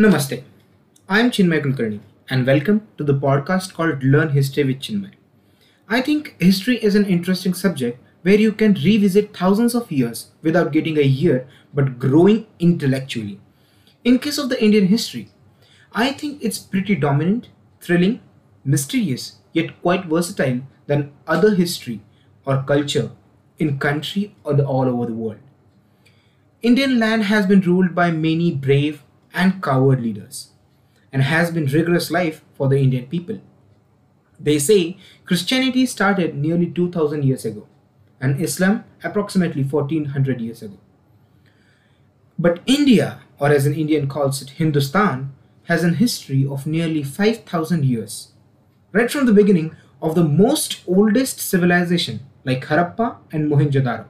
Namaste. I am Chinmay Kulkarni and welcome to the podcast called Learn History with Chinmay. I think history is an interesting subject where you can revisit thousands of years without getting a year but growing intellectually. In case of the Indian history, I think it's pretty dominant, thrilling, mysterious, yet quite versatile than other history or culture in country or all over the world. Indian land has been ruled by many brave and coward leaders and has been rigorous life for the Indian people. They say Christianity started nearly 2000 years ago and Islam approximately 1400 years ago. But India, or as an Indian calls it Hindustan, has a history of nearly 5000 years. Right from the beginning of the most oldest civilization like Harappa and Mohenjo-daro,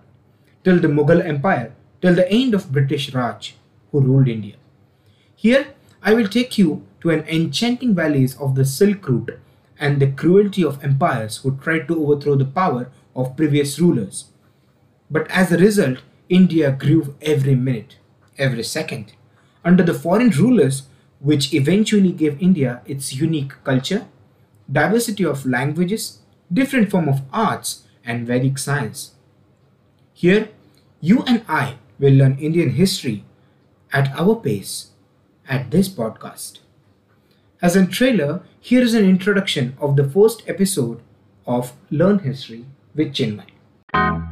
till the Mughal Empire, till the end of British Raj, who ruled India. Here, I will take you to an enchanting valleys of the Silk Route and the cruelty of empires who tried to overthrow the power of previous rulers. But as a result, India grew every minute, every second, under the foreign rulers, which eventually gave India its unique culture, diversity of languages, different form of arts, and Vedic science. Here, you and I will learn Indian history at our pace at this podcast. As a trailer, here is an introduction of the first episode of Learn History with Chinmay.